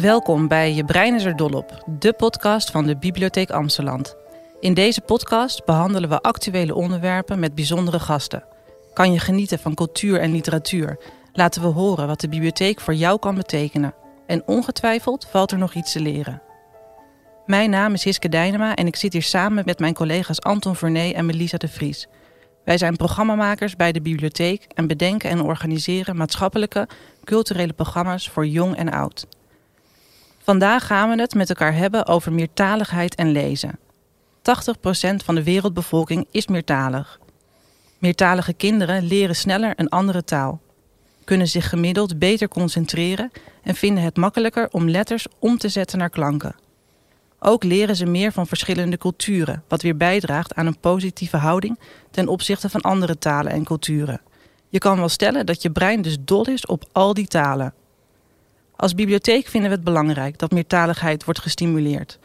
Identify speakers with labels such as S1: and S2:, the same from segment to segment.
S1: Welkom bij Je Brein is er dol op, de podcast van de Bibliotheek Amsterdam. In deze podcast behandelen we actuele onderwerpen met bijzondere gasten. Kan je genieten van cultuur en literatuur? Laten we horen wat de bibliotheek voor jou kan betekenen. En ongetwijfeld valt er nog iets te leren. Mijn naam is Hiske Dijnema en ik zit hier samen met mijn collega's Anton Vernee en Melissa de Vries. Wij zijn programmamakers bij de bibliotheek en bedenken en organiseren maatschappelijke, culturele programma's voor jong en oud. Vandaag gaan we het met elkaar hebben over meertaligheid en lezen. 80% van de wereldbevolking is meertalig. Meertalige kinderen leren sneller een andere taal, kunnen zich gemiddeld beter concentreren en vinden het makkelijker om letters om te zetten naar klanken. Ook leren ze meer van verschillende culturen, wat weer bijdraagt aan een positieve houding ten opzichte van andere talen en culturen. Je kan wel stellen dat je brein dus dol is op al die talen. Als bibliotheek vinden we het belangrijk dat meertaligheid wordt gestimuleerd.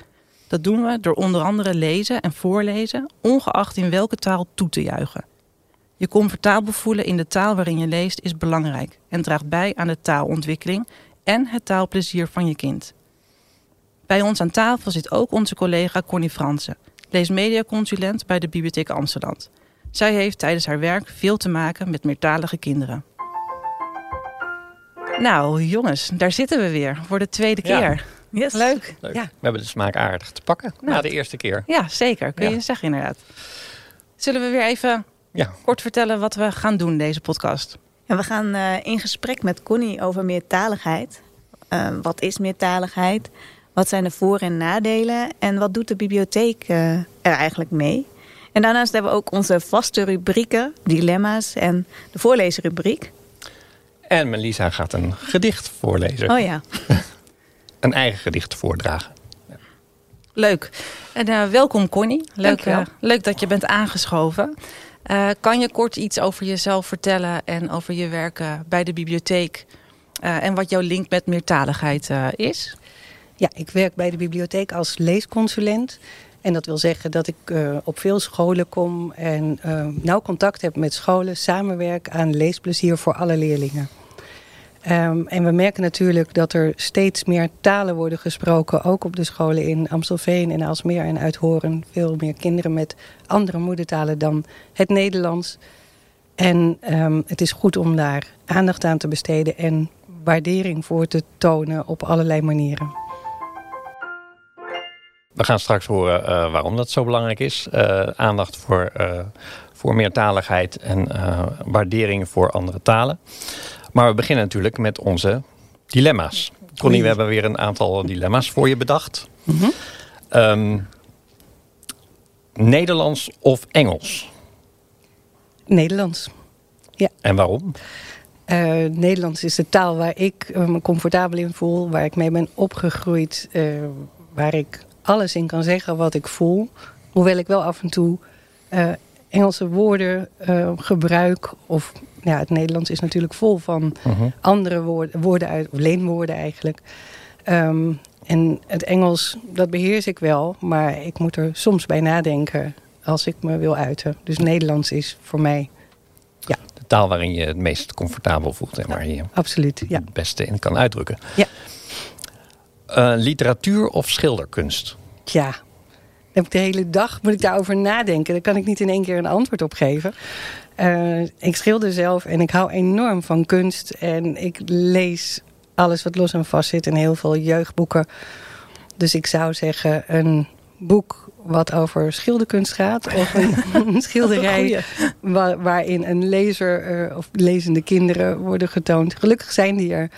S1: Dat doen we door onder andere lezen en voorlezen, ongeacht in welke taal toe te juichen. Je comfortabel voelen in de taal waarin je leest is belangrijk en draagt bij aan de taalontwikkeling en het taalplezier van je kind. Bij ons aan tafel zit ook onze collega Connie Fransen, leesmediaconsulent bij de Bibliotheek Amsterdam. Zij heeft tijdens haar werk veel te maken met meertalige kinderen. Nou, jongens, daar zitten we weer voor de tweede
S2: Ja.
S1: keer. Yes. Leuk.
S2: Leuk.
S1: Ja.
S2: We hebben de smaak aardig te pakken
S1: Nou.
S2: na de eerste keer.
S1: ja, zeker. Kun
S2: Ja.
S1: je zeggen inderdaad. Zullen we weer even
S2: Ja,
S1: kort vertellen wat we gaan doen deze podcast?
S3: Ja, we gaan eh, in gesprek met Connie over meertaligheid. Eh, wat is meertaligheid? Wat zijn de voor- en nadelen? En wat doet de bibliotheek eh, er eigenlijk mee? En daarnaast hebben we ook onze vaste rubrieken, dilemma's en de voorlezenrubriek.
S2: En Melissa gaat een gedicht voorlezen.
S3: Oh ja,
S2: Een eigen gedicht voordragen.
S1: Leuk. En eh, welkom Connie. Leuk, eh, leuk dat je bent aangeschoven. Eh, kan je kort iets over jezelf vertellen en over je werk eh, bij de bibliotheek? eh, en wat jouw link met meertaligheid eh, is?
S4: Ja, ik werk bij de bibliotheek als leesconsulent. En dat wil zeggen dat ik eh, op veel scholen kom en eh, nauw contact heb met scholen, samenwerk aan leesplezier voor alle leerlingen. Ehm, en we merken natuurlijk dat er steeds meer talen worden gesproken, ook op de scholen in Amstelveen en Aalsmeer en Uithoren. Veel meer kinderen met andere moedertalen dan het Nederlands. En ehm, het is goed om daar aandacht aan te besteden en waardering voor te tonen op allerlei manieren.
S2: We gaan straks horen eh, waarom dat zo belangrijk is. Eh, aandacht voor, eh, voor meertaligheid en waardering voor andere talen. Maar we beginnen natuurlijk met onze dilemma's. Connie, we hebben weer een aantal dilemma's voor je bedacht.
S4: Mhm.
S2: Ehm, Nederlands of Engels?
S4: Nederlands.
S2: En waarom?
S4: Nederlands is de taal waar ik me comfortabel in voel, waar ik mee ben opgegroeid, waar ik alles in kan zeggen wat ik voel. Hoewel ik wel af en toe eh, Engelse woorden eh, gebruik. Of ja, het Nederlands is natuurlijk vol van
S2: Mhm.
S4: andere woorden, woorden uit, of leenwoorden eigenlijk. Ehm, en het Engels, dat beheers ik wel, maar ik moet er soms bij nadenken als ik me wil uiten. Dus Nederlands is voor mij
S2: De taal waarin je het meest comfortabel voelt en waar je je
S4: absoluut. Ja.
S2: het beste in kan uitdrukken.
S4: Ja.
S2: Eh, literatuur of schilderkunst?
S4: Dan heb ik de hele dag moet ik daarover nadenken. Daar kan ik niet in één keer een antwoord op geven. Eh, ik schilder zelf en ik hou enorm van kunst. En ik lees alles wat los en vast zit en heel veel jeugdboeken. Dus ik zou zeggen een boek wat over schilderkunst gaat. Of een, schilderij wa- waarin een lezer eh, of lezende kinderen worden getoond. Gelukkig zijn die er.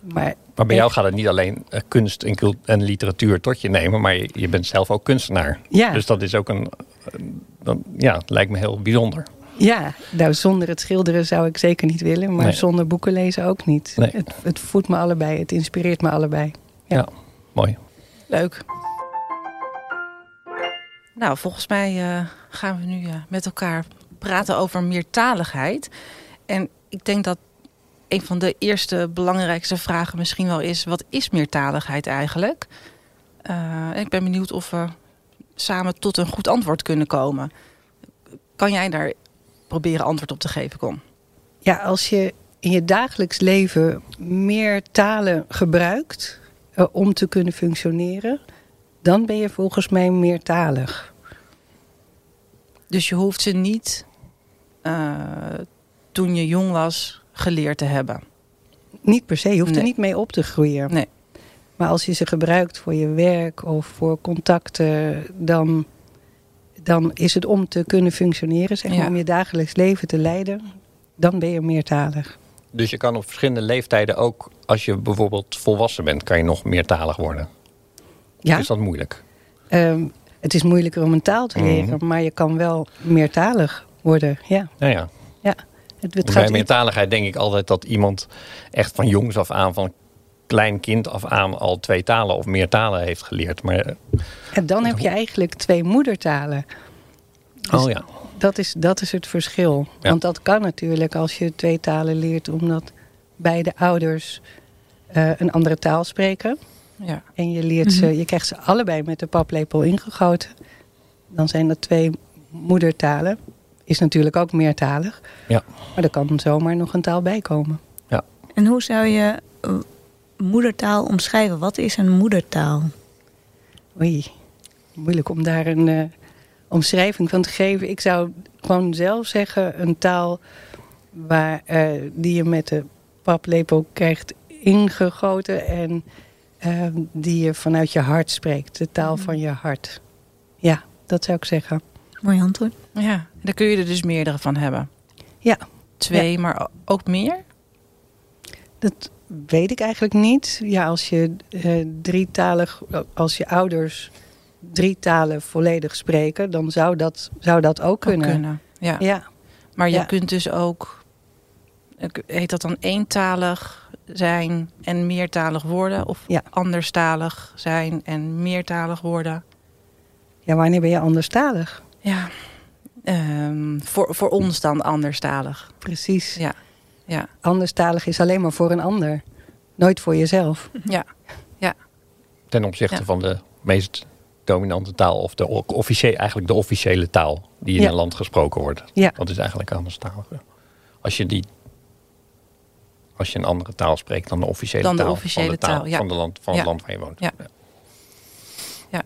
S4: Maar
S2: Maar bij jou gaat het niet alleen eh, kunst en, cult- en literatuur tot je nemen, maar je, je bent zelf ook kunstenaar.
S4: Ja.
S2: Dus dat is ook een. eh, ja, het lijkt me heel bijzonder.
S4: Ja, nou zonder het schilderen zou ik zeker niet willen, maar
S2: Nee.
S4: zonder boeken lezen ook niet.
S2: Nee.
S4: Het, het voedt me allebei, het inspireert me allebei. Ja.
S2: Ja, mooi.
S1: Leuk. Nou, volgens mij eh, gaan we nu met elkaar praten over meertaligheid. En ik denk dat een van de eerste belangrijkste vragen misschien wel is: wat is meertaligheid eigenlijk? Eh, ik ben benieuwd of we samen tot een goed antwoord kunnen komen. Kan jij daar proberen antwoord op te geven, Kom?
S4: Ja, als je in je dagelijks leven meer talen gebruikt eh, om te kunnen functioneren, dan ben je volgens mij meertalig.
S1: Dus je hoeft ze niet uh, toen je jong was geleerd te hebben.
S4: Niet per se, je hoeft nee. er niet mee op te groeien.
S1: Nee.
S4: Maar als je ze gebruikt voor je werk of voor contacten, dan, dan is het om te kunnen functioneren, zeg maar,
S1: Ja.
S4: om je dagelijks leven te leiden, dan ben je meertalig.
S2: Dus je kan op verschillende leeftijden ook, als je bijvoorbeeld volwassen bent, kan je nog meertalig worden.
S4: Ja,
S2: Is dat moeilijk?
S4: ehm, het is moeilijker om een taal te leren,
S2: Mhm.
S4: maar je kan wel meertalig worden. Ja,
S2: Nou ja,
S4: het, het
S2: bij
S4: gaat
S2: meertaligheid denk ik altijd dat iemand echt van jongs af aan, van klein kind af aan, al twee talen of meer talen heeft geleerd. Maar, eh,
S4: En dan heb je eigenlijk twee moedertalen. Dus
S2: oh ja,
S4: dat, is, dat is het verschil.
S2: Ja.
S4: Want dat kan natuurlijk als je twee talen leert, omdat beide ouders eh, een andere taal spreken.
S1: Ja.
S4: En je, leert ze, je krijgt ze allebei met de paplepel ingegoten. Dan zijn dat twee moedertalen. Is natuurlijk ook meertalig.
S2: Ja.
S4: Maar er kan zomaar nog een taal bij komen.
S3: En hoe zou je eh, moedertaal omschrijven? Wat is een moedertaal?
S4: Oei, moeilijk om daar een eh, omschrijving van te geven. Ik zou gewoon zelf zeggen een taal waar, eh, die je met de paplepel krijgt ingegoten en die je vanuit je hart spreekt. De taal van je hart. Ja, dat zou ik zeggen.
S3: Mooi antwoord.
S1: ja, daar kun je er dus meerdere van hebben.
S4: Ja.
S1: Twee, maar ook meer?
S4: Dat weet ik eigenlijk niet. Ja, als je eh, drietalig, als je ouders drie talen volledig spreken, dan zou dat, zou dat ook kunnen.
S1: Ook kunnen. Ja.
S4: Ja,
S1: Maar je
S4: Ja.
S1: kunt dus ook, heet dat dan eentalig zijn en meertalig worden? Of
S4: Ja.
S1: anderstalig zijn en meertalig worden?
S4: ja, wanneer ben je anderstalig?
S1: Ja, Ehm, voor, voor ons dan anderstalig.
S4: Precies.
S1: Ja, ja,
S4: Anderstalig is alleen maar voor een ander. Nooit voor jezelf.
S1: ja.
S2: ten opzichte
S1: Ja.
S2: van de meest dominante taal, of de officiële, eigenlijk de officiële taal die in
S4: Ja.
S2: een land gesproken wordt.
S4: Ja.
S2: Dat is eigenlijk anderstalig. Als je die als je een andere taal spreekt dan de officiële
S1: Dan de
S2: taal
S1: officiële
S2: van, de taal
S1: taal, ja.
S2: van, de land, van
S1: Ja.
S2: het land waar je woont.
S1: Ja.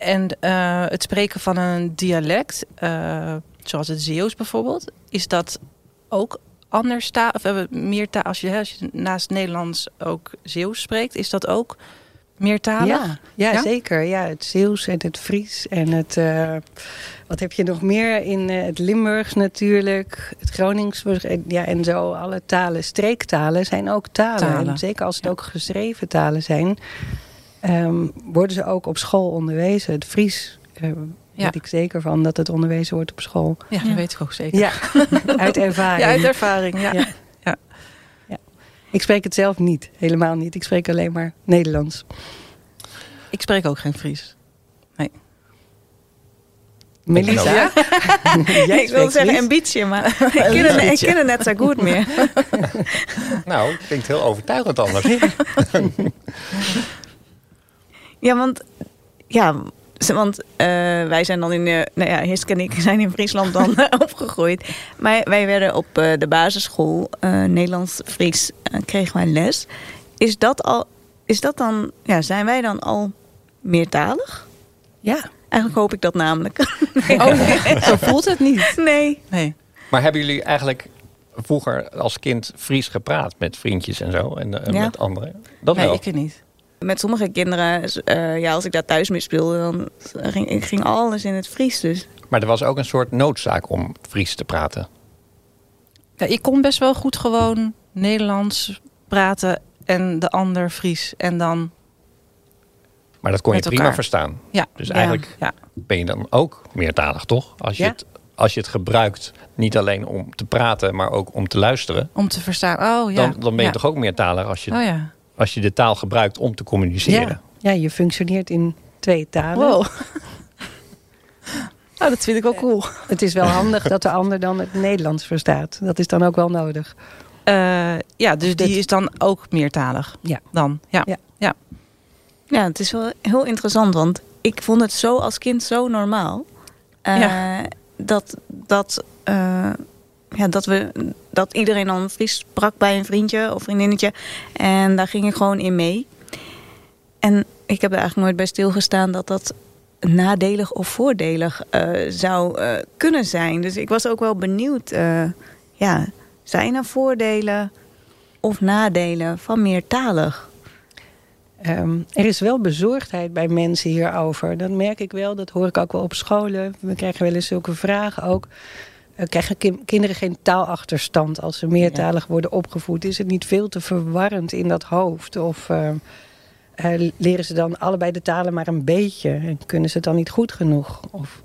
S1: En eh, het spreken van een dialect, eh, zoals het Zeeuws bijvoorbeeld, is dat ook anders taal, of hebben meer taal, als je, als je naast Nederlands ook Zeeuws spreekt, is dat ook meertalig?
S4: Ja, ja,
S1: Ja?
S4: zeker. Ja, het Zeeuws en het Fries en het... eh, wat heb je nog meer? In eh, het Limburgs natuurlijk. Het Gronings. en- Ja, en zo alle talen. Streektalen zijn ook talen.
S1: Talen.
S4: En zeker als het
S1: Ja.
S4: ook geschreven talen zijn... ehm, worden ze ook op school onderwezen. Het Fries...
S1: Ja.
S4: weet ik zeker van dat het onderwezen wordt op school.
S1: Ja, dat
S3: Ja.
S1: weet ik ook zeker.
S4: Ja, uit ervaring.
S1: Ja, uit ervaring. Ja.
S4: Ja. Ik spreek het zelf niet, helemaal niet. Ik spreek alleen maar Nederlands.
S1: Ik spreek ook geen Fries.
S4: Melissa?
S2: Ja?
S4: Jij
S3: ik wil zeggen ambitie, maar ik ken, het, ik ken het net zo goed meer.
S2: Nou, klinkt heel overtuigend anders.
S3: Ja, want, ja, want eh, wij zijn dan in, eh nou ja, Hiske en ik zijn in Friesland dan eh, opgegroeid. Maar wij werden op eh, de basisschool eh, Nederlands-Fries kregen wij les. Is dat al, is dat dan, ja, zijn wij dan al meertalig?
S4: Ja.
S3: Eigenlijk hoop ik dat namelijk.
S1: Oh, nee. Zo voelt het niet.
S3: Nee.
S1: Nee.
S2: Maar hebben jullie eigenlijk vroeger als kind Fries gepraat met vriendjes en zo? En,
S3: Ja.
S2: met anderen? Dat
S1: nee,
S2: wel.
S1: ik niet.
S3: Met sommige kinderen, eh, ja, als ik daar thuis mee speelde, dan ging, ik ging alles in het Fries. Dus
S2: Maar er was ook een soort noodzaak om Fries te praten.
S1: Ja, ik kon best wel goed gewoon Nederlands praten en de ander Fries. En dan,
S2: Maar dat kon je prima
S1: elkaar.
S2: verstaan.
S1: ja.
S2: Dus
S1: ja,
S2: eigenlijk
S1: Ja,
S2: ben je dan ook meertalig, toch? Als je,
S4: Ja.
S2: het, als je het gebruikt, niet alleen om te praten, maar ook om te luisteren.
S1: om te verstaan. Oh ja.
S2: Dan, dan ben je
S1: ja.
S2: toch ook meertalig als je,
S1: Oh ja.
S2: Als je de taal gebruikt om te communiceren.
S4: Ja. ja, je functioneert in twee talen.
S1: Wow. Nou, dat vind ik wel cool.
S4: Het is wel handig dat de ander dan het Nederlands verstaat. Dat is dan ook wel nodig.
S1: Eh, ja, dus
S4: dit-
S1: die is dan ook meertalig.
S4: Ja.
S1: Dan, ja.
S4: Ja.
S3: ja, het is wel heel interessant, want ik vond het zo als kind zo normaal. eh,
S1: Ja.
S3: Dat, dat, eh, ja, dat we dat iedereen dan Fries sprak bij een vriendje of vriendinnetje. En daar ging ik gewoon in mee. En ik heb er eigenlijk nooit bij stilgestaan dat dat nadelig of voordelig uh, zou uh, kunnen zijn. Dus ik was ook wel benieuwd, uh, ja, zijn er voordelen of nadelen van meertalig?
S4: Um, er is wel bezorgdheid bij mensen hierover. Dat merk ik wel, dat hoor ik ook wel op scholen. We krijgen wel eens zulke vragen ook. Uh, krijgen kinderen geen taalachterstand als ze meertalig worden opgevoed? Is het niet veel te verwarrend in dat hoofd? Of uh, uh, leren ze dan allebei de talen maar een beetje? En kunnen ze het dan niet goed genoeg? Of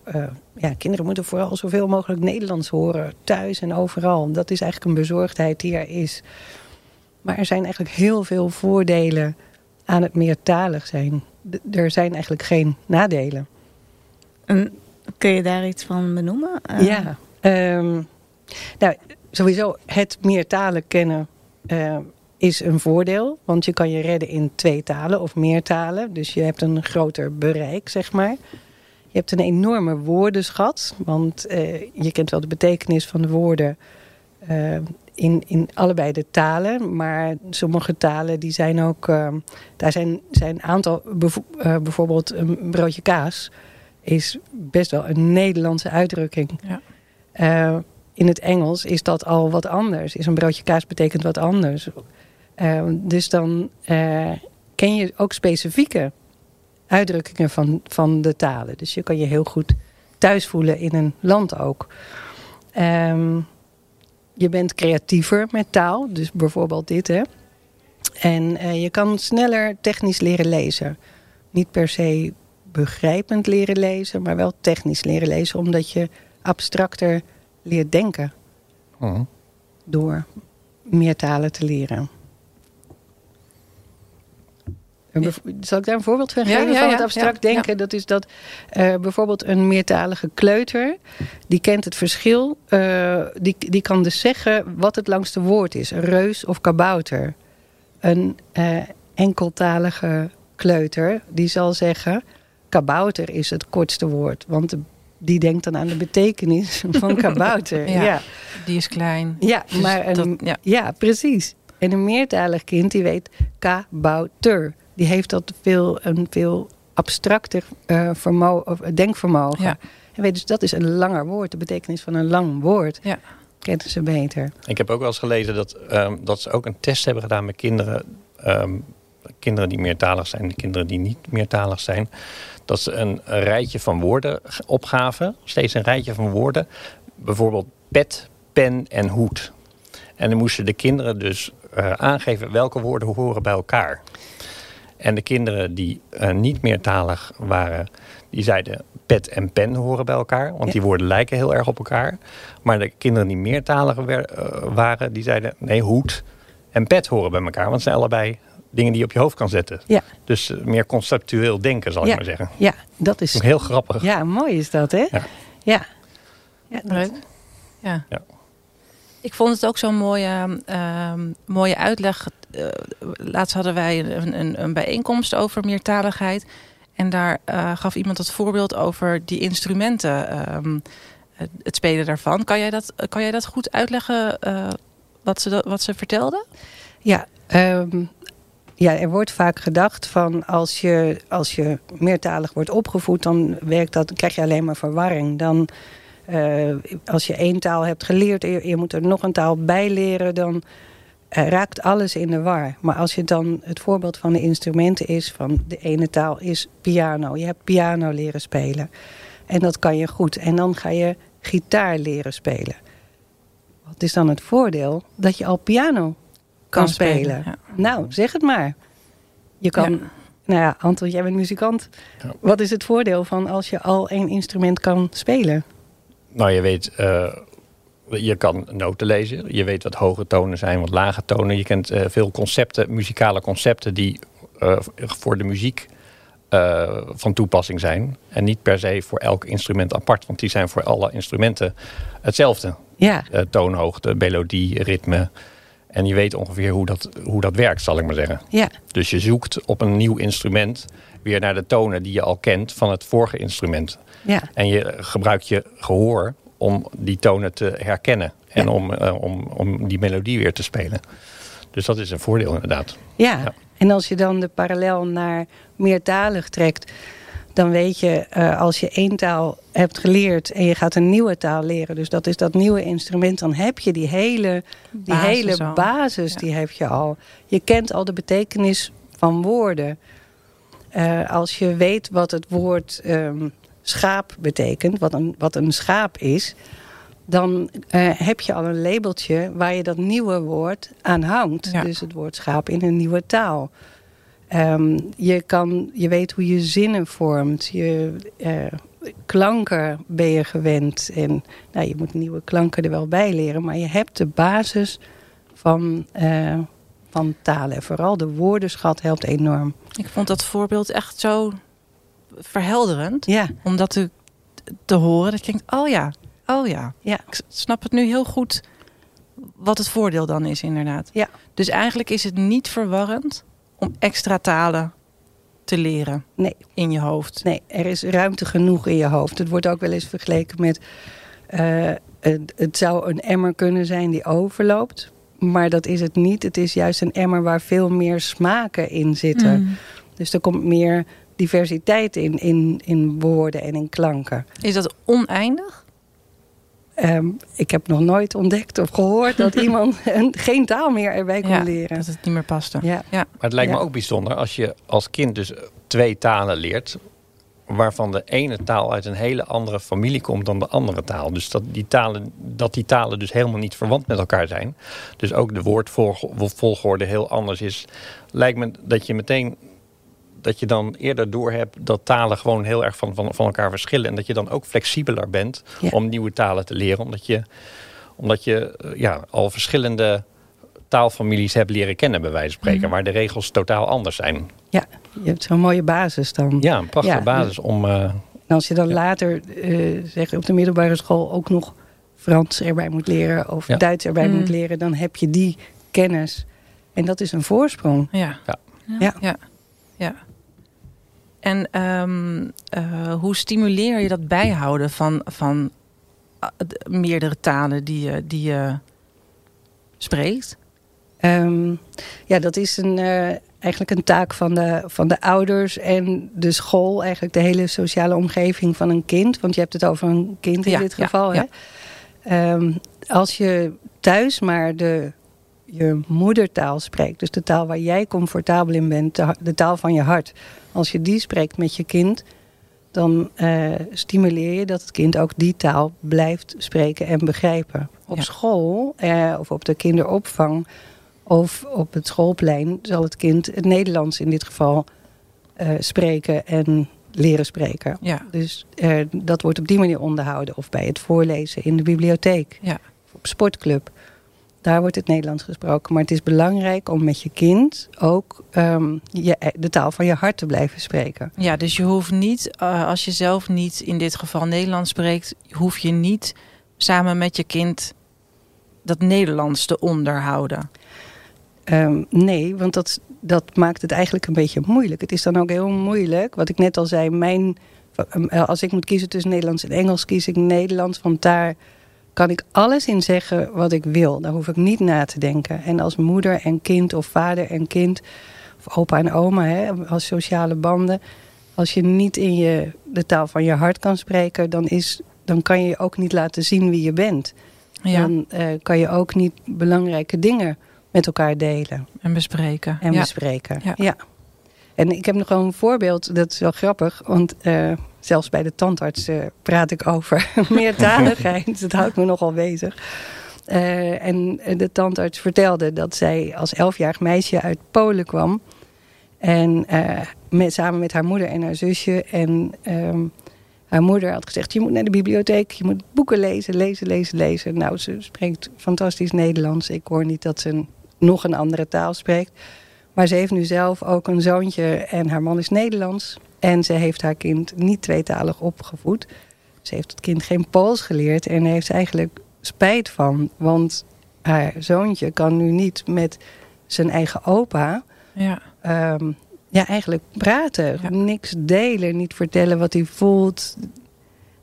S4: ja, kinderen moeten vooral zoveel mogelijk Nederlands horen, thuis en overal. Dat is eigenlijk een bezorgdheid die er is. Maar er zijn eigenlijk heel veel voordelen aan het meertalig zijn. er zijn eigenlijk geen nadelen.
S3: En kun je daar iets van benoemen?
S4: Uh... Ja, um, nou, sowieso het meertalen kennen uh, is een voordeel. Want je kan je redden in twee talen of meer talen. Dus je hebt een groter bereik, zeg maar. Je hebt een enorme woordenschat. Want uh, je kent wel de betekenis van de woorden in, in allebei de talen. Maar sommige talen die zijn ook. Daar zijn, zijn een aantal. Bijvoorbeeld een broodje kaas is best wel een Nederlandse uitdrukking. Ja. Uh, in het Engels is dat al wat anders. Is een broodje kaas betekent wat anders. dus dan ken je ook specifieke uitdrukkingen van, van de talen. Dus je kan je heel goed thuis voelen in een land ook. Um, je bent creatiever met taal, dus bijvoorbeeld dit hè. En je kan sneller technisch leren lezen. Niet per se begrijpend leren lezen, maar wel technisch leren lezen, omdat je abstracter leert denken. Oh. Door meer talen te leren. Zal ik daar een voorbeeld van geven ja, van het abstract denken? Dat is dat uh, bijvoorbeeld een meertalige kleuter... die kent het verschil. Uh, die, die kan dus zeggen wat het langste woord is. Een reus of kabouter. Een uh, enkeltalige kleuter die zal zeggen... kabouter is het kortste woord. Want die denkt dan aan de betekenis van kabouter. ja,
S1: Die is klein.
S4: Ja, dus maar een, dat, ja. precies. En een meertalig kind die weet kabouter die heeft dat veel, een veel abstracter uh, vermogen, denkvermogen. Ja. En weet dus dat is een langer woord. De betekenis van een lang woord ja. kennen ze beter.
S2: Ik heb ook wel eens gelezen dat, um, dat ze ook een test hebben gedaan met kinderen. Um, kinderen die meertalig zijn, de kinderen die niet meertalig zijn. Dat ze een, een rijtje van woorden opgaven. Steeds een rijtje van woorden. Bijvoorbeeld pet, pen en hoed. En dan moesten de kinderen dus uh, aangeven welke woorden horen bij elkaar. En de kinderen die uh, niet meertalig waren, die zeiden pet en pen horen bij elkaar. Want die woorden lijken heel erg op elkaar. Maar de kinderen die meertalig uh, waren, die zeiden nee, hoed en pet horen bij elkaar. Want het zijn allebei dingen die je op je hoofd kan zetten. Ja. Dus uh, meer conceptueel denken, zal ik maar zeggen.
S4: Ja, dat is...
S2: Heel grappig.
S4: Ja, mooi is dat, hè? Ja. Ja,
S1: ja leuk. Ja. ja. Ik vond het ook zo'n mooie, uh, mooie uitleg uh, laatst hadden wij een, een, een, bijeenkomst over meertaligheid. En daar uh, gaf iemand het voorbeeld over die instrumenten, um, het spelen daarvan. Kan jij dat, kan jij dat goed uitleggen uh, wat, ze, wat ze vertelde?
S4: Ja, um, ja, er wordt vaak gedacht van als je, als je meertalig wordt opgevoed, dan werkt dat, krijg je alleen maar verwarring. Dan, uh, als je één taal hebt geleerd en je, je moet er nog een taal bij leren, dan raakt alles in de war. Maar als je dan het voorbeeld van de instrumenten is... van de ene taal is piano. Je hebt piano leren spelen. En dat kan je goed. En dan ga je gitaar leren spelen. Wat is dan het voordeel? Dat je al piano kan, spelen. Nou, zeg het maar. Je kan... Nou ja, Anton, jij bent muzikant. Wat is het voordeel van als je al één instrument kan spelen?
S2: Nou, je weet uh, je kan noten lezen. Je weet wat hoge tonen zijn, wat lage tonen. Je kent uh, veel concepten, muzikale concepten die uh, voor de muziek uh, van toepassing zijn. En niet per se voor elk instrument apart. Want die zijn voor alle instrumenten hetzelfde. Ja. toonhoogte, melodie, ritme. En je weet ongeveer hoe dat, hoe dat werkt, zal ik maar zeggen. Ja. Dus je zoekt op een nieuw instrument weer naar de tonen die je al kent van het vorige instrument. Ja. En je gebruikt je gehoor om die tonen te herkennen En
S4: Ja.
S2: om, eh, om, om die melodie weer te spelen. Dus dat is een voordeel inderdaad.
S4: Ja.
S2: Ja.
S4: en als je dan de parallel naar meertalig trekt, dan weet je, eh, als je één taal hebt geleerd en je gaat een nieuwe taal leren, dus dat is dat nieuwe instrument, dan heb je die hele, die
S1: Basis
S4: hele
S1: al.
S4: basis,
S1: Ja.
S4: die heb je al. Je kent al de betekenis van woorden. Eh, als je weet wat het woord ehm, schaap betekent, wat een, wat een schaap is, dan eh, heb je al een labeltje waar je dat nieuwe woord aan hangt.
S1: Ja.
S4: Dus het woord schaap in een nieuwe taal. Ehm, je, kan, je weet hoe je zinnen vormt. Je, eh, klanken ben je gewend. En nou, je moet nieuwe klanken er wel bij leren. Maar je hebt de basis van, eh, van talen. Vooral de woordenschat helpt enorm.
S1: Ik vond dat voorbeeld echt zo verhelderend.
S4: Ja,
S1: Om dat te, te horen. Dat je denkt, oh ja, oh ja.
S4: ja,
S1: Ik snap het nu heel goed wat het voordeel dan is inderdaad.
S4: Ja.
S1: Dus eigenlijk is het niet verwarrend om extra talen te leren
S4: nee.
S1: in je hoofd.
S4: Nee, er is ruimte genoeg in je hoofd. Het wordt ook wel eens vergeleken met... eh, het, het zou een emmer kunnen zijn die overloopt. Maar dat is het niet. Het is juist een emmer waar veel meer smaken in zitten.
S1: Mm.
S4: Dus er komt meer diversiteit in, in, in woorden en in klanken.
S1: Is dat oneindig?
S4: Ehm, ik heb nog nooit ontdekt of gehoord dat iemand een, geen taal meer erbij kon
S1: Ja,
S4: leren.
S1: dat het niet meer paste.
S4: Ja,
S2: Maar het lijkt me
S4: Ja.
S2: ook bijzonder als je als kind dus twee talen leert. Waarvan de ene taal uit een hele andere familie komt dan de andere taal. Dus dat die talen, dat die talen dus helemaal niet verwant met elkaar zijn. Dus ook de woordvolgorde heel anders is. Lijkt me dat je meteen dat je dan eerder doorhebt dat talen gewoon heel erg van, van, van elkaar verschillen. En dat je dan ook flexibeler bent
S4: Ja.
S2: om nieuwe talen te leren. Omdat je, omdat je eh, ja, al verschillende taalfamilies hebt leren kennen, bij wijze van spreken.
S1: Mhm.
S2: Waar de regels totaal anders zijn.
S4: ja, je hebt zo'n mooie basis dan.
S2: Ja, een prachtige
S4: Ja,
S2: basis om. eh,
S4: En als je dan
S2: Ja.
S4: later eh, zeg, op de middelbare school ook nog Frans erbij moet leren of
S2: Ja.
S4: Duits erbij
S1: Mm.
S4: moet leren, dan heb je die kennis. En dat is een voorsprong.
S1: Ja.
S2: ja.
S4: ja.
S1: En ehm, eh, hoe stimuleer je dat bijhouden van, van de- meerdere talen die je, die je spreekt?
S4: Ehm, ja, dat is een, eh, eigenlijk een taak van de, van de ouders en de school. Eigenlijk de hele sociale omgeving van een kind. Want je hebt het over een kind in
S1: Ja,
S4: dit geval.
S1: ja.
S4: Hè? Ehm, als je thuis maar de, je moedertaal spreekt. Dus de taal waar jij comfortabel in bent. De, taal van je hart. Als je die spreekt met je kind... dan eh, stimuleer je dat het kind ook die taal blijft spreken en begrijpen. Op
S1: Ja.
S4: school eh, of op de kinderopvang of op het schoolplein zal het kind het Nederlands in dit geval eh, spreken en leren spreken.
S1: Ja,
S4: Dus dat wordt op die manier onderhouden. Of bij het voorlezen in de bibliotheek.
S1: Ja.
S4: Of op sportclub. Daar wordt het Nederlands gesproken. Maar het is belangrijk om met je kind ook ehm, je, de taal van je hart te blijven spreken.
S1: ja dus je hoeft niet, eh, als je zelf niet in dit geval Nederlands spreekt, hoef je niet samen met je kind dat Nederlands te onderhouden.
S4: Ehm, nee, want dat, dat maakt het eigenlijk een beetje moeilijk. Het is dan ook heel moeilijk. Wat ik net al zei, mijn, eh, als ik moet kiezen tussen Nederlands en Engels, kies ik Nederlands. Want daar kan ik alles in zeggen wat ik wil. Daar hoef ik niet na te denken. En als moeder en kind of vader en kind, of opa en oma, hè, als sociale banden. Als je niet in je, de taal van je hart kan spreken, dan, is, dan kan je ook niet laten zien wie je bent.
S1: Ja,
S4: Dan eh, kan je ook niet belangrijke dingen met elkaar delen
S1: en bespreken.
S4: en
S1: ja.
S4: bespreken.
S1: Ja.
S4: Ja. En ik heb nog gewoon een voorbeeld, dat is wel grappig. Want eh, zelfs bij de tandarts eh, praat ik over meertaligheid. dat houdt me nogal bezig. Eh, en de tandarts vertelde dat zij als elfjarig meisje uit Polen kwam. En eh, met, samen met haar moeder en haar zusje. En ehm, haar moeder had gezegd, je moet naar de bibliotheek. Je moet boeken lezen, lezen, lezen, lezen. Nou, ze spreekt fantastisch Nederlands. Ik hoor niet dat ze nog een andere taal spreekt. Maar ze heeft nu zelf ook een zoontje en haar man is Nederlands. En ze heeft haar kind niet tweetalig opgevoed. Ze heeft het kind geen Pools geleerd en daar heeft ze eigenlijk spijt van. Want haar zoontje kan nu niet met zijn eigen opa
S1: Ja.
S4: ehm, ja, eigenlijk praten.
S1: Ja.
S4: Niks delen, niet vertellen wat hij voelt.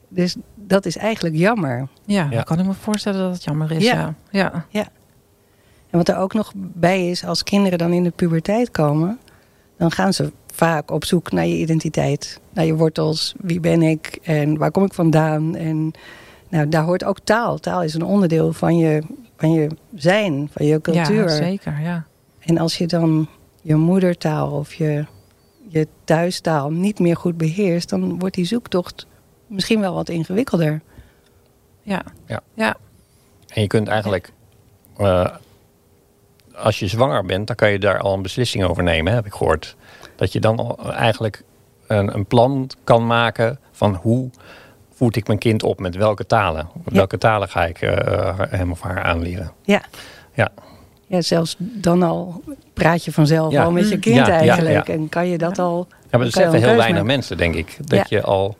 S4: Dus dat is eigenlijk jammer.
S1: Ja,
S2: Ja.
S1: kan ik me voorstellen dat het jammer is.
S4: Ja.
S1: Ja. ja.
S4: En wat er ook nog bij is, als kinderen dan in de puberteit komen, dan gaan ze vaak op zoek naar je identiteit, naar je wortels. Wie ben ik en waar kom ik vandaan? En nou, daar hoort ook taal. Taal is een onderdeel van je, van je zijn, van je cultuur.
S1: Ja, zeker. Ja.
S4: En als je dan je moedertaal of je, je thuistaal niet meer goed beheerst, dan wordt die zoektocht misschien wel wat ingewikkelder.
S1: Ja.
S2: Ja.
S1: ja.
S2: En je kunt eigenlijk, eh, als je zwanger bent, dan kan je daar al een beslissing over nemen, heb ik gehoord. Dat je dan al eigenlijk een, een plan kan maken van hoe voed ik mijn kind op, met welke talen. Welke talen ga ik eh, hem of haar aanleren.
S4: Ja.
S2: Ja.
S4: Ja, zelfs dan al praat je vanzelf
S2: Ja.
S4: al met je kind
S2: Ja,
S4: eigenlijk.
S2: ja.
S4: En kan je dat al...
S2: Ja, maar zeggen
S4: een
S2: heel weinig
S4: maken.
S2: mensen, denk ik. Dat
S4: Ja.
S2: je al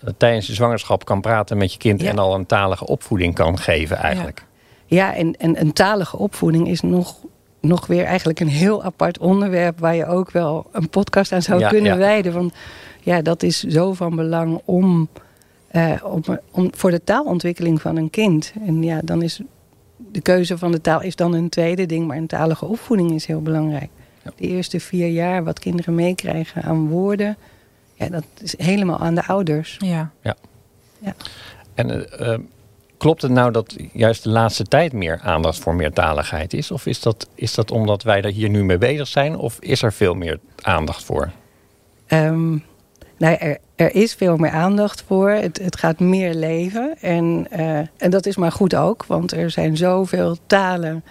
S2: eh, tijdens je zwangerschap kan praten met je kind
S4: Ja.
S2: en al een talige opvoeding kan geven eigenlijk.
S4: Ja, en, en een talige opvoeding is nog, nog weer eigenlijk een heel apart onderwerp... waar je ook wel een podcast aan zou
S2: Ja,
S4: kunnen
S2: ja.
S4: wijden. Want ja, dat is zo van belang om, eh, om, om, voor de taalontwikkeling van een kind. En ja, dan is de keuze van de taal is dan een tweede ding... maar een talige opvoeding is heel belangrijk.
S2: Ja.
S4: De eerste vier jaar wat kinderen meekrijgen aan woorden... Ja, dat is helemaal aan de ouders.
S1: ja.
S2: En eh, eh, klopt het nou dat juist de laatste tijd meer aandacht voor meertaligheid is? Of is dat, is dat omdat wij er hier nu mee bezig zijn? Of is er veel meer aandacht voor?
S4: Ehm, nou, er, er is veel meer aandacht voor. Het, het gaat meer leven. En, eh, en dat is maar goed ook, want er zijn zoveel talen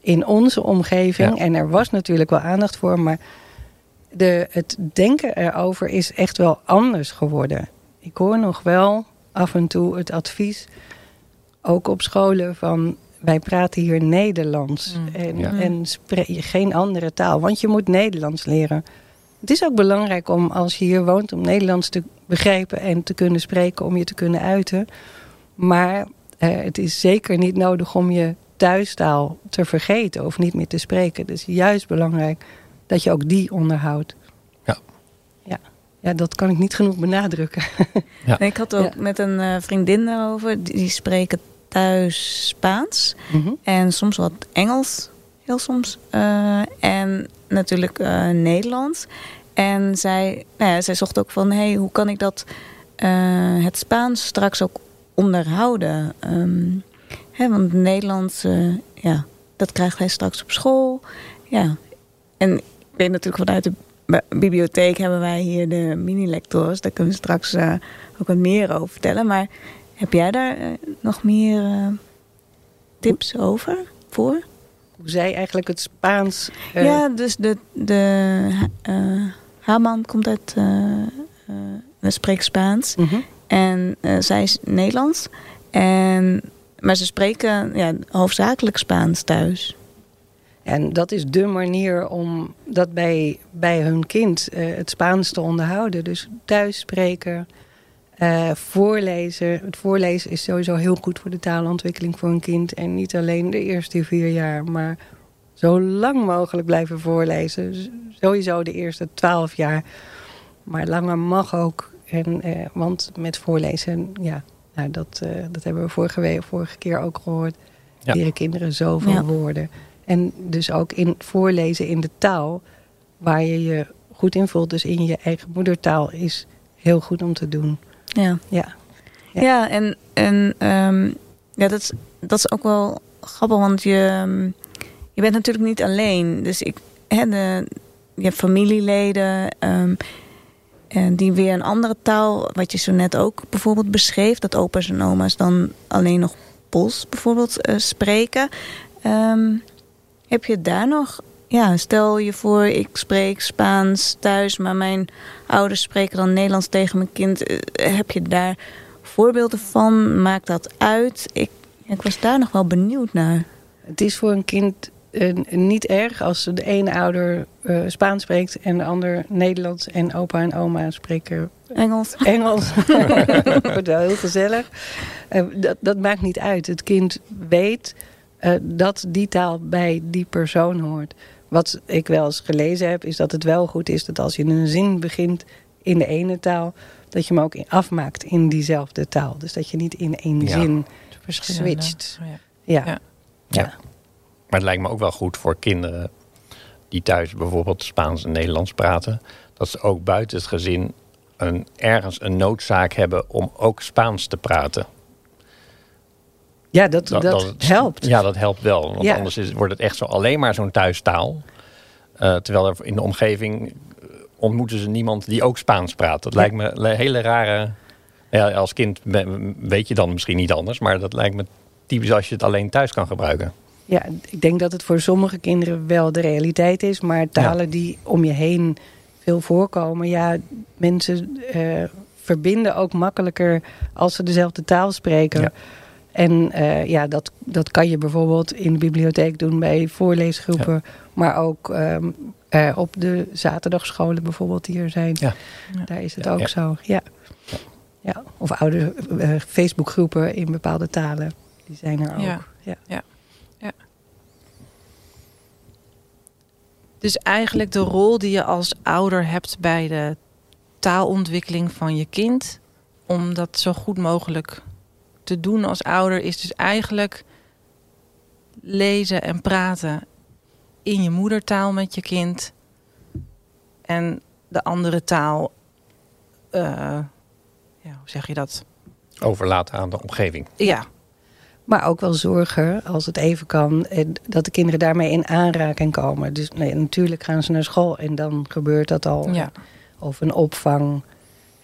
S4: in onze omgeving.
S2: Ja.
S4: En er was natuurlijk wel aandacht voor, maar de, het denken erover is echt wel anders geworden. Ik hoor nog wel af en toe het advies, ook op scholen, van wij praten hier Nederlands.
S1: Mm.
S4: En,
S2: Ja.
S4: en spreek je geen andere taal, want je moet Nederlands leren. Het is ook belangrijk om, als je hier woont, om Nederlands te begrijpen en te kunnen spreken, om je te kunnen uiten. Maar eh, het is zeker niet nodig om je thuistaal te vergeten of niet meer te spreken. Het is juist belangrijk dat je ook die onderhoudt.
S2: Ja.
S4: Dat kan ik niet genoeg benadrukken.
S2: Ja.
S3: Ik had ook
S4: Ja.
S3: met een eh, vriendin daarover. Die, die spreken thuis Spaans.
S4: Mhm.
S3: En soms wat Engels. Heel soms. Eh, en natuurlijk eh, Nederlands. En zij, nou ja, zij zocht ook van... Hey, hoe kan ik dat eh, het Spaans straks ook onderhouden? Ehm, hè, want het Nederlands, ja, dat krijgt hij straks op school. Ja. En ik weet natuurlijk vanuit de bibliotheek hebben wij hier de mini-lectors. Daar kunnen we straks eh, ook wat meer over vertellen. Maar heb jij daar eh, nog meer eh, tips over voor?
S4: Hoe zij eigenlijk het Spaans...
S3: ja, dus de, de Haman komt uit... we spreken Spaans.
S4: mhm.
S3: En zij is Nederlands. En, maar ze spreken ja, hoofdzakelijk Spaans thuis.
S4: En dat is de manier om dat bij, bij hun kind eh, het Spaans te onderhouden. Dus thuis spreken, eh, voorlezen. Het voorlezen is sowieso heel goed voor de taalontwikkeling voor een kind. En niet alleen de eerste vier jaar, maar zo lang mogelijk blijven voorlezen. Sowieso de eerste twaalf jaar. Maar langer mag ook. En, eh, want met voorlezen, ja, nou, dat, eh, dat hebben we vorige, week, vorige keer ook gehoord.
S2: Ja.
S4: Leren kinderen zoveel
S3: Ja.
S4: woorden. En dus ook in voorlezen in de taal waar je je goed in voelt. Dus in je eigen moedertaal is heel goed om te doen.
S3: Ja.
S4: Ja.
S3: Ja,
S4: Ja.
S3: en, en ehm, ja, dat, is, dat is ook wel grappig, want je, ehm, je bent natuurlijk niet alleen. Dus ik, hè, de, je hebt familieleden ehm, en die weer een andere taal, wat je zo net ook bijvoorbeeld beschreef, dat opa's en oma's dan alleen nog Pools bijvoorbeeld eh, spreken. Ehm, heb je daar nog, ja, stel je voor, ik spreek Spaans thuis, maar mijn ouders spreken dan Nederlands tegen mijn kind. Eh, heb je daar voorbeelden van? Maakt dat uit? Ik, ik was daar nog wel benieuwd naar.
S4: Het is voor een kind eh, niet erg als de ene ouder eh, Spaans spreekt en de ander Nederlands. En opa en oma spreken
S3: Engels.
S4: Engels. Wordt wel heel gezellig. Dat, dat maakt niet uit. Het kind weet eh, dat die taal bij die persoon hoort. Wat ik wel eens gelezen heb, is dat het wel goed is dat als je een zin begint in de ene taal, dat je hem ook afmaakt in diezelfde taal. Dus dat je niet in één
S2: Ja.
S4: zin switcht.
S1: Oh ja.
S4: Ja.
S1: Ja.
S4: Ja.
S2: Maar het lijkt me ook wel goed voor kinderen die thuis bijvoorbeeld Spaans en Nederlands praten, dat ze ook buiten het gezin een, ergens een noodzaak hebben om ook Spaans te praten.
S4: Ja, dat, dat, helpt.
S2: Ja, dat helpt wel. Want
S4: Ja.
S2: anders is, wordt het echt zo alleen maar zo'n thuistaal. Eh, terwijl er in de omgeving eh, ontmoeten ze niemand die ook Spaans praat. Dat
S4: Ja.
S2: lijkt me een hele rare. Ja, als kind weet je dan misschien niet anders, maar dat lijkt me typisch als je het alleen thuis kan gebruiken.
S4: Ja, ik denk dat het voor sommige kinderen wel de realiteit is. Maar talen die om je heen veel voorkomen. Ja, mensen eh, verbinden ook makkelijker als ze dezelfde taal spreken.
S2: Ja.
S4: En eh, ja, dat, dat kan je bijvoorbeeld in de bibliotheek doen bij voorleesgroepen. Maar ook ehm, eh, op de zaterdagscholen bijvoorbeeld die er zijn.
S2: Ja.
S4: Daar is het
S2: Ja,
S4: ook
S2: ja.
S4: zo. Ja. Ja. Of oude eh, Facebookgroepen in bepaalde talen. Die zijn er ook.
S1: Ja.
S4: Ja.
S1: Dus eigenlijk de rol die je als ouder hebt bij de taalontwikkeling van je kind, om dat zo goed mogelijk te doen als ouder, is dus eigenlijk lezen en praten in je moedertaal met je kind en de andere taal, eh, ja, hoe zeg je dat?
S2: Overlaten aan de omgeving.
S1: Ja,
S4: Maar ook wel zorgen, als het even kan, en dat de kinderen daarmee in aanraking komen. Dus nee, natuurlijk gaan ze naar school en dan gebeurt dat al.
S1: ja.
S4: Of een opvang.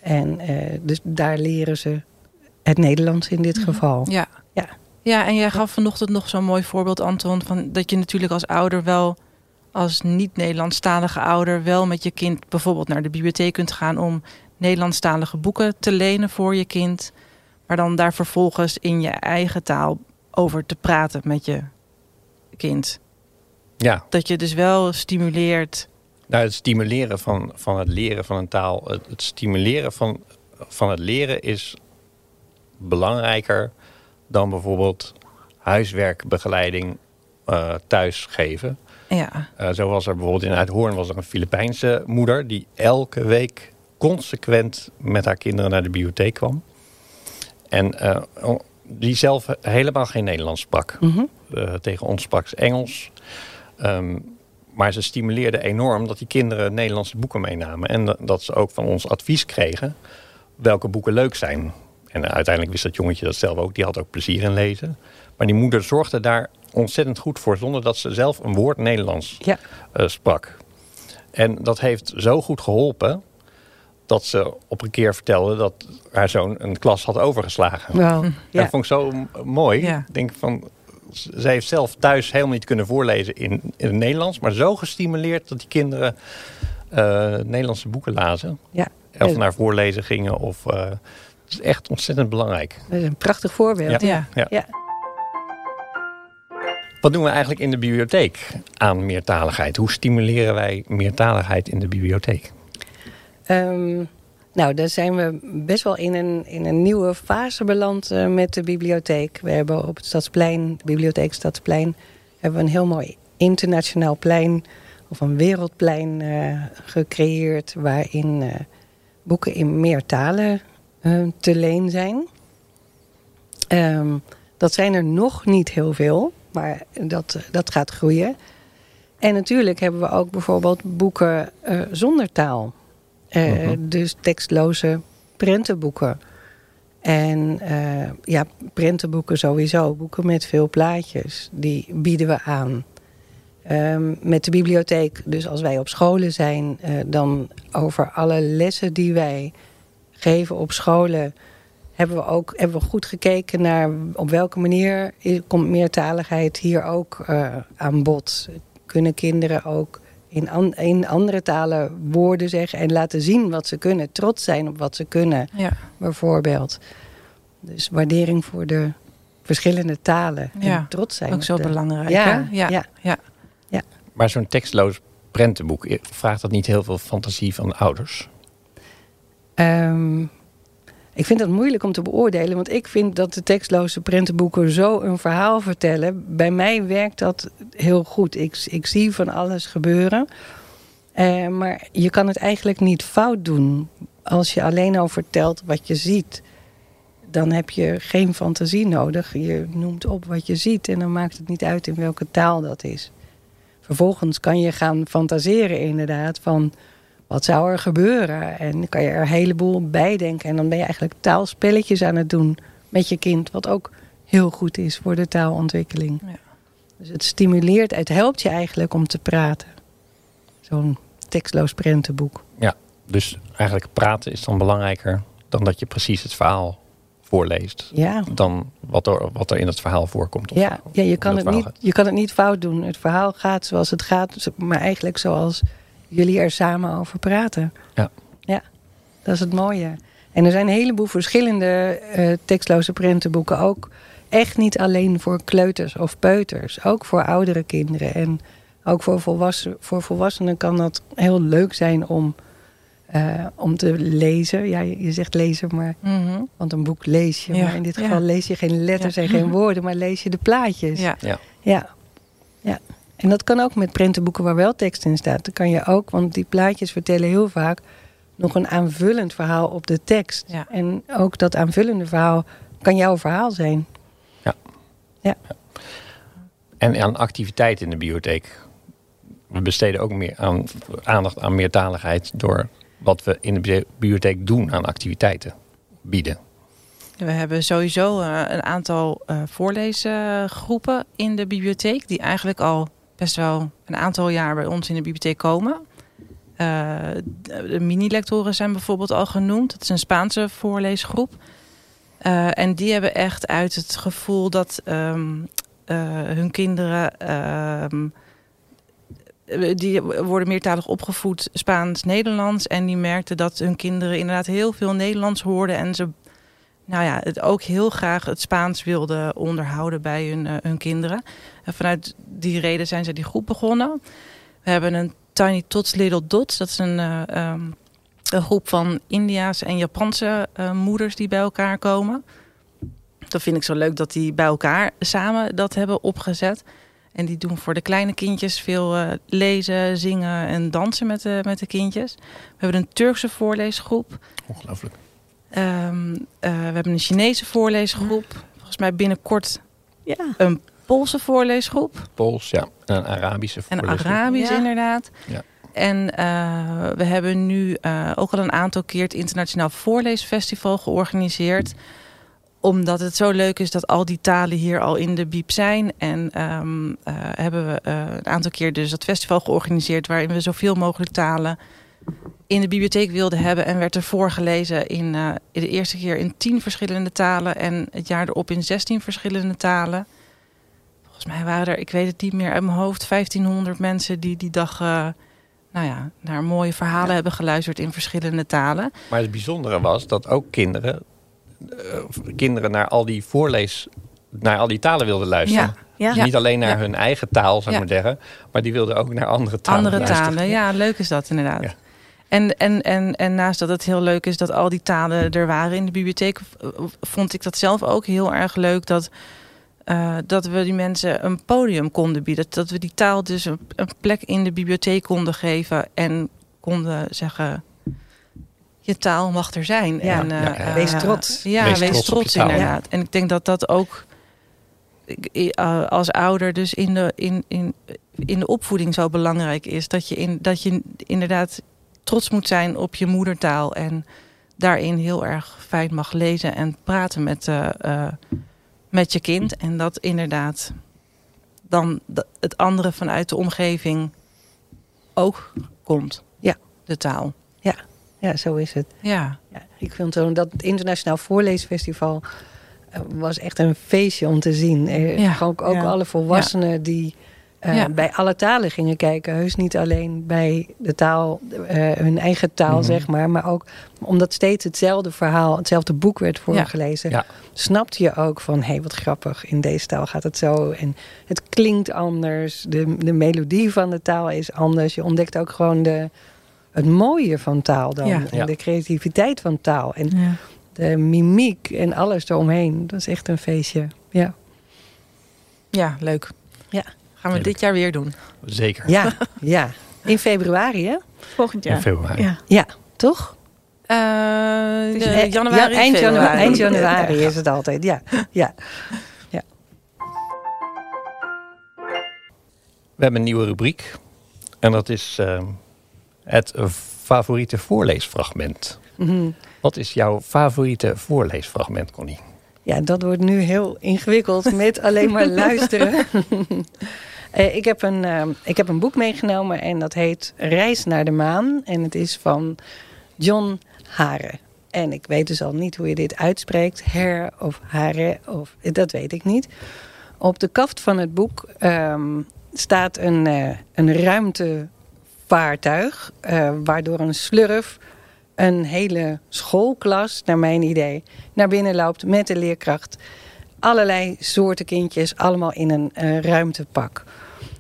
S4: En eh, dus daar leren ze het Nederlands in dit geval.
S1: Ja.
S4: Ja.
S1: Ja, en jij gaf vanochtend nog zo'n mooi voorbeeld, Anton, van dat je natuurlijk als ouder wel, als niet-Nederlandstalige ouder, wel met je kind bijvoorbeeld naar de bibliotheek kunt gaan om Nederlandstalige boeken te lenen voor je kind, maar dan daar vervolgens in je eigen taal over te praten met je kind.
S2: Ja,
S1: Dat je dus wel stimuleert.
S2: nou, het stimuleren van, van het leren van een taal, het, het stimuleren van, van het leren is belangrijker dan bijvoorbeeld huiswerkbegeleiding eh, thuis geven.
S1: Ja,
S2: Eh, zo was er bijvoorbeeld in Uithoorn was er een Filipijnse moeder die elke week consequent met haar kinderen naar de bibliotheek kwam. En eh, die zelf helemaal geen Nederlands sprak.
S4: Mhm.
S2: Tegen ons sprak ze Engels. Ehm, maar ze stimuleerde enorm dat die kinderen Nederlandse boeken meenamen. En dat ze ook van ons advies kregen welke boeken leuk zijn. En uiteindelijk wist dat jongetje dat zelf ook. Die had ook plezier in lezen. Maar die moeder zorgde daar ontzettend goed voor... zonder dat ze zelf een woord Nederlands
S4: Ja.
S2: eh, sprak. En dat heeft zo goed geholpen... dat ze op een keer vertelde dat haar zoon een klas had overgeslagen.
S4: Wel,
S2: Dat vond ik zo mooi.
S1: Ja.
S2: Ik denk van, zij heeft zelf thuis helemaal niet kunnen voorlezen in, in het Nederlands, maar zo gestimuleerd dat die kinderen eh, Nederlandse boeken lazen.
S4: ja.
S2: Of naar voorlezen gingen. Of, eh, het is echt ontzettend belangrijk.
S4: Dat is een prachtig voorbeeld.
S1: ja.
S2: Ja.
S4: Ja.
S2: Wat doen we eigenlijk in de bibliotheek aan meertaligheid? Hoe stimuleren wij meertaligheid in de bibliotheek?
S4: Ehm, nou, daar zijn we best wel in een, in een nieuwe fase beland eh, met de bibliotheek. We hebben op het Stadsplein, de bibliotheek Stadsplein, hebben we een heel mooi internationaal plein of een wereldplein eh, gecreëerd waarin eh, boeken in meer talen te leen zijn. Ehm, dat zijn er nog niet heel veel, maar dat, dat gaat groeien. En natuurlijk hebben we ook bijvoorbeeld boeken eh, zonder taal. Eh,
S2: Mhm.
S4: Dus tekstloze prentenboeken. En eh, ja, prentenboeken sowieso. Boeken met veel plaatjes. Die bieden we aan. Ehm, met de bibliotheek, dus als wij op scholen zijn... eh, dan over alle lessen die wij geven op scholen... hebben we ook hebben we goed gekeken naar op welke manier... komt meertaligheid hier ook eh, aan bod. Kunnen kinderen ook in, an- in andere talen woorden zeggen... en laten zien wat ze kunnen. Trots zijn op wat ze kunnen,
S1: ja.
S4: bijvoorbeeld. Dus waardering voor de verschillende talen.
S1: Ja,
S4: en trots zijn
S1: ook zo
S4: de-
S1: belangrijk.
S4: Ja,
S1: ja.
S4: ja.
S1: ja.
S2: Maar zo'n tekstloos prentenboek, eh, vraagt dat niet heel veel fantasie van de ouders?
S4: Ehm, ik vind dat moeilijk om te beoordelen, want ik vind dat de tekstloze prentenboeken zo een verhaal vertellen. Bij mij werkt dat heel goed. Ik, ik zie van alles gebeuren. Eh, maar je kan het eigenlijk niet fout doen. Als je alleen al vertelt wat je ziet, dan heb je geen fantasie nodig. Je noemt op wat je ziet en dan maakt het niet uit in welke taal dat is. Vervolgens kan je gaan fantaseren inderdaad van wat zou er gebeuren? En dan kan je er een heleboel bij denken. En dan ben je eigenlijk taalspelletjes aan het doen met je kind. Wat ook heel goed is voor de taalontwikkeling.
S1: Ja.
S4: Dus het stimuleert, het helpt je eigenlijk om te praten. Zo'n tekstloos prentenboek.
S2: Dus eigenlijk praten is dan belangrijker dan dat je precies het verhaal voorleest.
S4: Ja,
S2: Dan wat er, wat er in het verhaal voorkomt. Of
S4: ja, ja je, kan het niet,
S2: gaat.
S4: je kan het niet fout doen. Het verhaal gaat zoals het gaat, maar eigenlijk zoals jullie er samen over praten.
S2: Ja.
S4: Ja, dat is het mooie. En er zijn een heleboel verschillende eh, tekstloze prentenboeken. Ook echt niet alleen voor kleuters of peuters. Ook voor oudere kinderen. En ook voor, volwassen, voor volwassenen kan dat heel leuk zijn om, eh, om te lezen. Ja, je, je zegt lezen, maar
S1: Mhm.
S4: want een boek lees je.
S1: Ja,
S4: Maar in dit
S1: ja.
S4: geval lees je geen letters
S1: Ja.
S4: en geen woorden, maar lees je de plaatjes.
S1: Ja.
S2: Ja.
S4: Ja. ja. En dat kan ook met prentenboeken waar wel tekst in staat. Dan kan je ook, want die plaatjes vertellen heel vaak nog een aanvullend verhaal op de tekst.
S1: Ja.
S4: En ook dat aanvullende verhaal kan jouw verhaal zijn.
S2: En aan activiteit in de bibliotheek. We besteden ook meer aan, aandacht aan meertaligheid door wat we in de bi- bibliotheek doen aan activiteiten bieden.
S1: We hebben sowieso eh, een aantal eh, voorleesgroepen in de bibliotheek, die eigenlijk al best wel een aantal jaar bij ons in de bibliotheek komen. Eh, de mini-lectoren zijn bijvoorbeeld al genoemd. Dat is een Spaanse voorleesgroep. Eh, en die hebben echt uit het gevoel dat ehm, eh, hun kinderen. ehm, eh, die worden meertalig opgevoed Spaans-Nederlands. En die merkten dat hun kinderen inderdaad heel veel Nederlands hoorden. En ze nou ja, het ook heel graag het Spaans wilden onderhouden bij hun, eh, hun kinderen. En vanuit die reden zijn ze die groep begonnen. We hebben een Tiny Tots Little Dots. Dat is een, eh, ehm, een groep van India's en Japanse eh, moeders die bij elkaar komen. Dat vind ik zo leuk dat die bij elkaar samen dat hebben opgezet. En die doen voor de kleine kindjes veel lezen, zingen en dansen met de, met de kindjes. We hebben een Turkse voorleesgroep.
S2: Ongelooflijk.
S1: Ehm, eh, we hebben een Chinese voorleesgroep. Volgens mij binnenkort
S3: Ja.
S1: een Poolse voorleesgroep.
S2: Pools, ja. En een Arabische
S1: En
S2: voorleesgroep.
S1: Arabisch
S3: Ja.
S1: inderdaad.
S2: Ja.
S1: En eh, we hebben nu eh, ook al een aantal keer het Internationaal Voorleesfestival georganiseerd. Omdat het zo leuk is dat al die talen hier al in de biep zijn. En ehm, eh, hebben we eh, een aantal keer dus dat festival georganiseerd... waarin we zoveel mogelijk talen in de bibliotheek wilden hebben. En werd er voorgelezen in, eh, de eerste keer in tien verschillende talen... en het jaar erop in 16 verschillende talen. Volgens mij waren er, ik weet het niet meer uit mijn hoofd... 1500 mensen die die dag... eh, nou ja, naar mooie verhalen hebben geluisterd in verschillende talen.
S2: Maar het bijzondere was dat ook kinderen, eh, kinderen naar al die voorlees, naar al die talen wilden luisteren.
S1: Ja,
S3: Ja.
S2: Dus niet alleen naar
S1: Ja.
S2: hun eigen taal, zou ik
S1: Ja.
S2: maar zeggen, maar die wilden ook naar andere talen
S1: andere
S2: luisteren.
S1: talen. Ja, leuk is dat inderdaad. En, en, en, en naast dat het heel leuk is dat al die talen er waren in de bibliotheek, vond ik dat zelf ook heel erg leuk dat, eh, dat we die mensen een podium konden bieden. Dat we die taal dus een, een plek in de bibliotheek konden geven en konden zeggen. Je taal mag er zijn.
S4: Ja.
S1: en, eh,
S2: Ja, ja.
S4: Wees
S1: eh,
S4: trots.
S1: Ja,
S2: Wees
S1: wees,
S2: trots
S1: inderdaad. En ik denk dat dat ook eh, als ouder dus in de, in, in, in de opvoeding zo belangrijk is. Dat je, in, dat je inderdaad trots moet zijn op je moedertaal. En daarin heel erg fijn mag lezen en praten met, eh, eh, met je kind. En dat inderdaad dan het andere vanuit de omgeving ook komt.
S4: Ja.
S1: De taal.
S4: Ja, zo is het.
S1: Ja.
S4: Ja, ik vind zo dat het Internationaal Voorleesfestival eh, was echt een feestje om te zien.
S1: Ja,
S4: ook, ook
S3: ja.
S4: alle volwassenen die eh,
S1: Ja.
S4: bij alle talen gingen kijken. Heus niet alleen bij de taal, eh, hun eigen taal,
S2: Mhm.
S4: zeg maar. Maar ook omdat steeds hetzelfde verhaal, hetzelfde boek werd voorgelezen.
S2: Ja.
S4: Snapte je ook van, hé, hey, wat grappig. In deze taal gaat het zo. En het klinkt anders. De, de melodie van de taal is anders. Je ontdekt ook gewoon de, het mooie van taal dan.
S1: Ja.
S4: En de creativiteit van taal. En de mimiek en alles eromheen. Dat is echt een feestje. Ja,
S1: Ja, leuk.
S4: Ja.
S1: Gaan we dit jaar weer doen.
S2: Zeker.
S4: ja, ja. In februari, hè?
S3: Volgend jaar.
S2: In februari.
S3: Ja.
S4: Ja, toch?
S1: Eh,
S3: is
S1: de-
S4: Eh,
S1: januari,
S4: ja, eind, januari, eind januari is het altijd, ja. ja.
S2: We hebben een nieuwe rubriek. En dat is eh, het favoriete voorleesfragment.
S4: Mhm.
S2: Wat is jouw favoriete voorleesfragment, Connie?
S4: Ja, dat wordt nu heel ingewikkeld met alleen maar luisteren. Eh, ik, heb een, eh, ik heb een boek meegenomen en dat heet Reis naar de Maan. En het is van John Hare. En ik weet dus al niet hoe je dit uitspreekt. Her of Hare, of, dat weet ik niet. Op de kaft van het boek ehm, staat een, eh, een ruimtevaartuig... eh, waardoor een slurf een hele schoolklas, naar mijn idee, naar binnen loopt met de leerkracht. Allerlei soorten kindjes, allemaal in een eh, ruimtepak.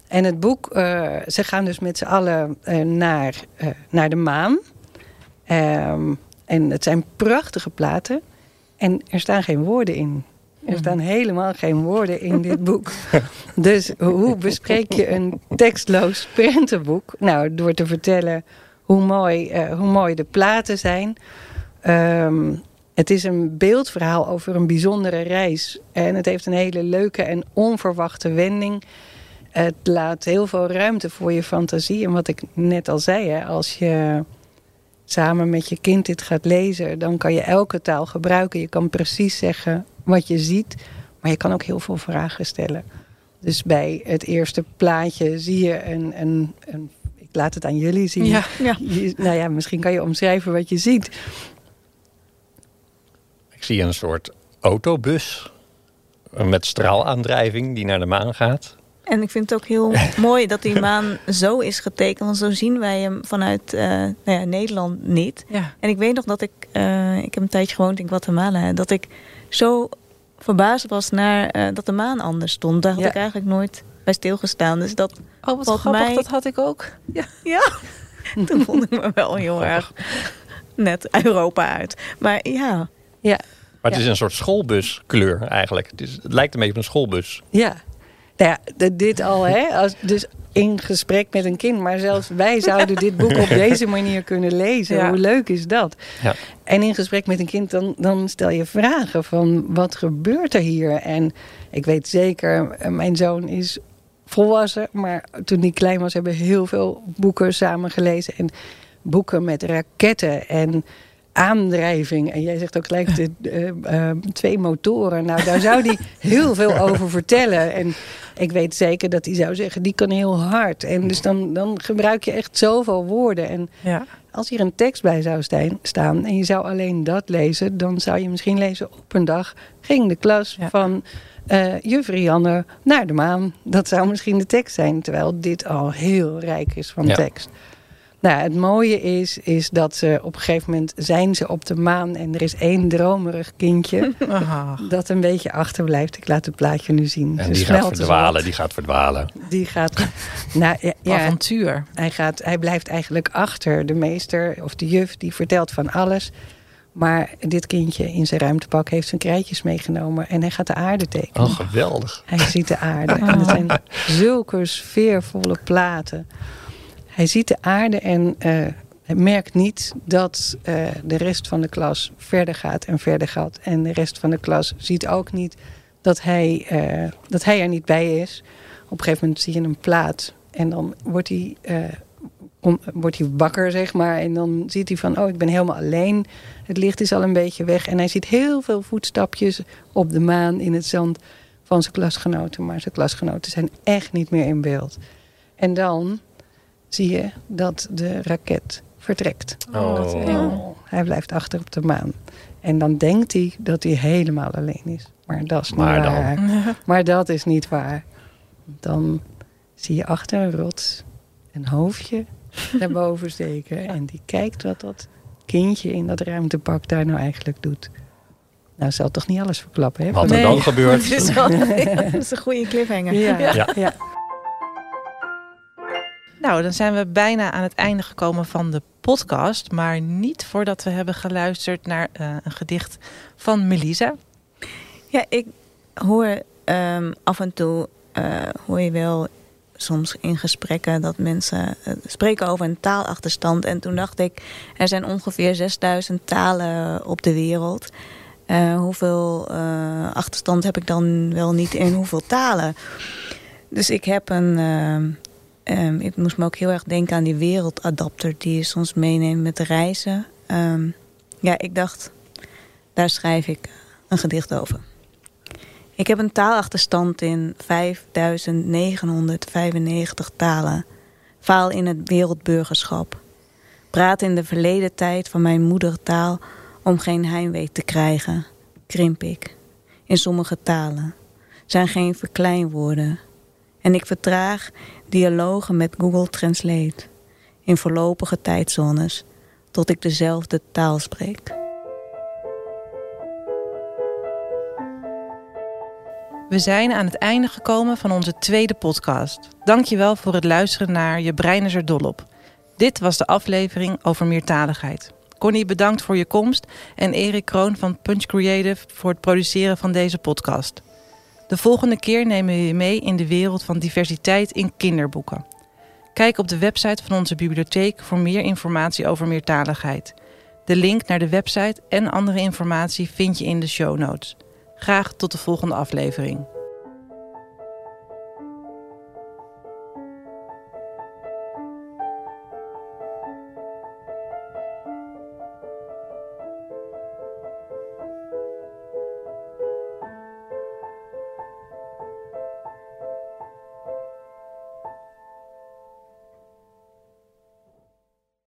S4: En het boek, eh, ze gaan dus met z'n allen eh, naar, naar de maan. Ehm, en het zijn prachtige platen. En er staan geen woorden in. Er staan helemaal geen woorden in dit boek. Dus hoe bespreek je een tekstloos prentenboek? Nou, door te vertellen hoe mooi, hoe mooi de platen zijn. Ehm, het is een beeldverhaal over een bijzondere reis. En het heeft een hele leuke en onverwachte wending. Het laat heel veel ruimte voor je fantasie. En wat ik net al zei, hè, als je samen met je kind dit gaat lezen, dan kan je elke taal gebruiken. Je kan precies zeggen wat je ziet, maar je kan ook heel veel vragen stellen. Dus bij het eerste plaatje zie je een, een, een ik laat het aan jullie zien.
S1: Ja.
S3: Ja.
S4: Je- nou ja, misschien kan je omschrijven wat je ziet.
S2: Zie een soort autobus eh, met straalaandrijving die naar de maan gaat.
S3: En ik vind het ook heel mooi dat die maan zo is getekend. Want zo zien wij hem vanuit eh, nou ja, Nederland niet.
S1: Ja.
S3: En ik weet nog dat ik, eh, ik heb een tijdje gewoond in Guatemala, dat ik zo verbaasd was naar eh, dat de maan anders stond. Daar had
S4: Ja.
S3: ik eigenlijk nooit bij stilgestaan. Dus dat,
S1: Oh, wat
S3: Wat
S1: grappig,
S3: mij-
S1: dat had ik ook. Ja.
S3: ja, toen vond ik me wel heel erg net Europa uit. Maar ja,
S4: Ja,
S2: Maar het
S4: Ja.
S2: is een soort schoolbuskleur eigenlijk. Het, is, het lijkt een beetje op een schoolbus.
S4: ja. Nou ja, dit al, hè? Als, dus in gesprek met een kind. Maar zelfs wij zouden dit boek op deze manier kunnen lezen.
S1: Ja.
S4: Hoe leuk is dat?
S2: Ja.
S4: En in gesprek met een kind, dan, dan stel je vragen van wat gebeurt er hier? En ik weet zeker, eh, mijn zoon is volwassen. Maar toen hij klein was, hebben we heel veel boeken samen gelezen. En boeken met raketten en aandrijving. En jij zegt ook gelijk de, eh, eh, twee motoren. Nou, daar zou hij heel veel over vertellen. En ik weet zeker dat hij zou zeggen, die kan heel hard. En dus dan, dan gebruik je echt zoveel woorden. En
S1: Ja.
S4: als hier een tekst bij zou stijn- staan en je zou alleen dat lezen, dan zou je misschien lezen op een dag ging de klas
S1: Ja.
S4: van eh juffrouw Janne naar de maan. Dat zou misschien de tekst zijn, terwijl dit al heel rijk is van
S2: Ja.
S4: tekst. Nou, het mooie is, is dat ze op een gegeven moment zijn ze op de maan en er is één dromerig kindje
S1: Aha.
S4: dat een beetje achterblijft. Ik laat het plaatje nu zien.
S2: En
S4: Ze
S2: die gaat verdwalen, die gaat verdwalen.
S4: Die gaat. Nou, ja, ja,
S1: Avontuur.
S4: hij, gaat, hij blijft eigenlijk achter. De meester of de juf die vertelt van alles. Maar dit kindje in zijn ruimtepak heeft zijn krijtjes meegenomen. En hij gaat de aarde tekenen.
S2: Oh, geweldig.
S4: Hij ziet de aarde. En het zijn zulke sfeervolle platen. Hij ziet de aarde en eh, merkt niet dat eh, de rest van de klas verder gaat en verder gaat. En de rest van de klas ziet ook niet dat hij, eh, dat hij er niet bij is. Op een gegeven moment zie je een plaat. En dan wordt hij, wordt hij wakker, zeg maar. En dan ziet hij van, oh, ik ben helemaal alleen. Het licht is al een beetje weg. En hij ziet heel veel voetstapjes op de maan in het zand van zijn klasgenoten. Maar zijn klasgenoten zijn echt niet meer in beeld. En dan zie je dat de raket vertrekt.
S2: Oh.
S4: hij blijft achter op de maan. En dan denkt hij dat hij helemaal alleen is. Maar dat is niet
S2: Maar dan?
S4: waar. Maar dat is niet waar. Dan zie je achter een rots een hoofdje naar boven steken. En die kijkt wat dat kindje in dat ruimtepak daar nou eigenlijk doet. Nou, zal toch niet alles verklappen, hè?
S2: Wat er
S1: Nee.
S2: dan gebeurt.
S3: het is, wel, dat is een goede cliffhanger.
S4: Ja, ja.
S2: Ja.
S1: Nou, dan zijn we bijna aan het einde gekomen van de podcast. Maar niet voordat we hebben geluisterd naar eh, een gedicht van Melisa.
S3: Ja, ik hoor ehm, af en toe, eh, hoor je wel soms in gesprekken dat mensen eh, spreken over een taalachterstand. En toen dacht ik, er zijn ongeveer 6000 talen op de wereld. Hoeveel achterstand heb ik dan wel niet in hoeveel talen? Dus ik heb een... Um, ik moest me ook heel erg denken aan die wereldadapter... die je soms meeneemt met reizen. Um, ja, ik dacht, daar schrijf ik een gedicht over. Ik heb een taalachterstand in 5995 talen. Faal in het wereldburgerschap. Praat in de verleden tijd van mijn moedertaal om geen heimwee te krijgen. Krimp ik. In sommige talen zijn geen verkleinwoorden. En ik vertraag dialogen met Google Translate. In voorlopige tijdzones tot ik dezelfde taal spreek.
S1: We zijn aan het einde gekomen van onze tweede podcast. Dankjewel voor het luisteren naar Je Brein is er dol op. Dit was de aflevering over meertaligheid. Connie, bedankt voor je komst en Erik Kroon van Punch Creative voor het produceren van deze podcast. De volgende keer nemen we je mee in de wereld van diversiteit in kinderboeken. Kijk op de website van onze bibliotheek voor meer informatie over meertaligheid. De link naar de website en andere informatie vind je in de show notes. Graag tot de volgende aflevering.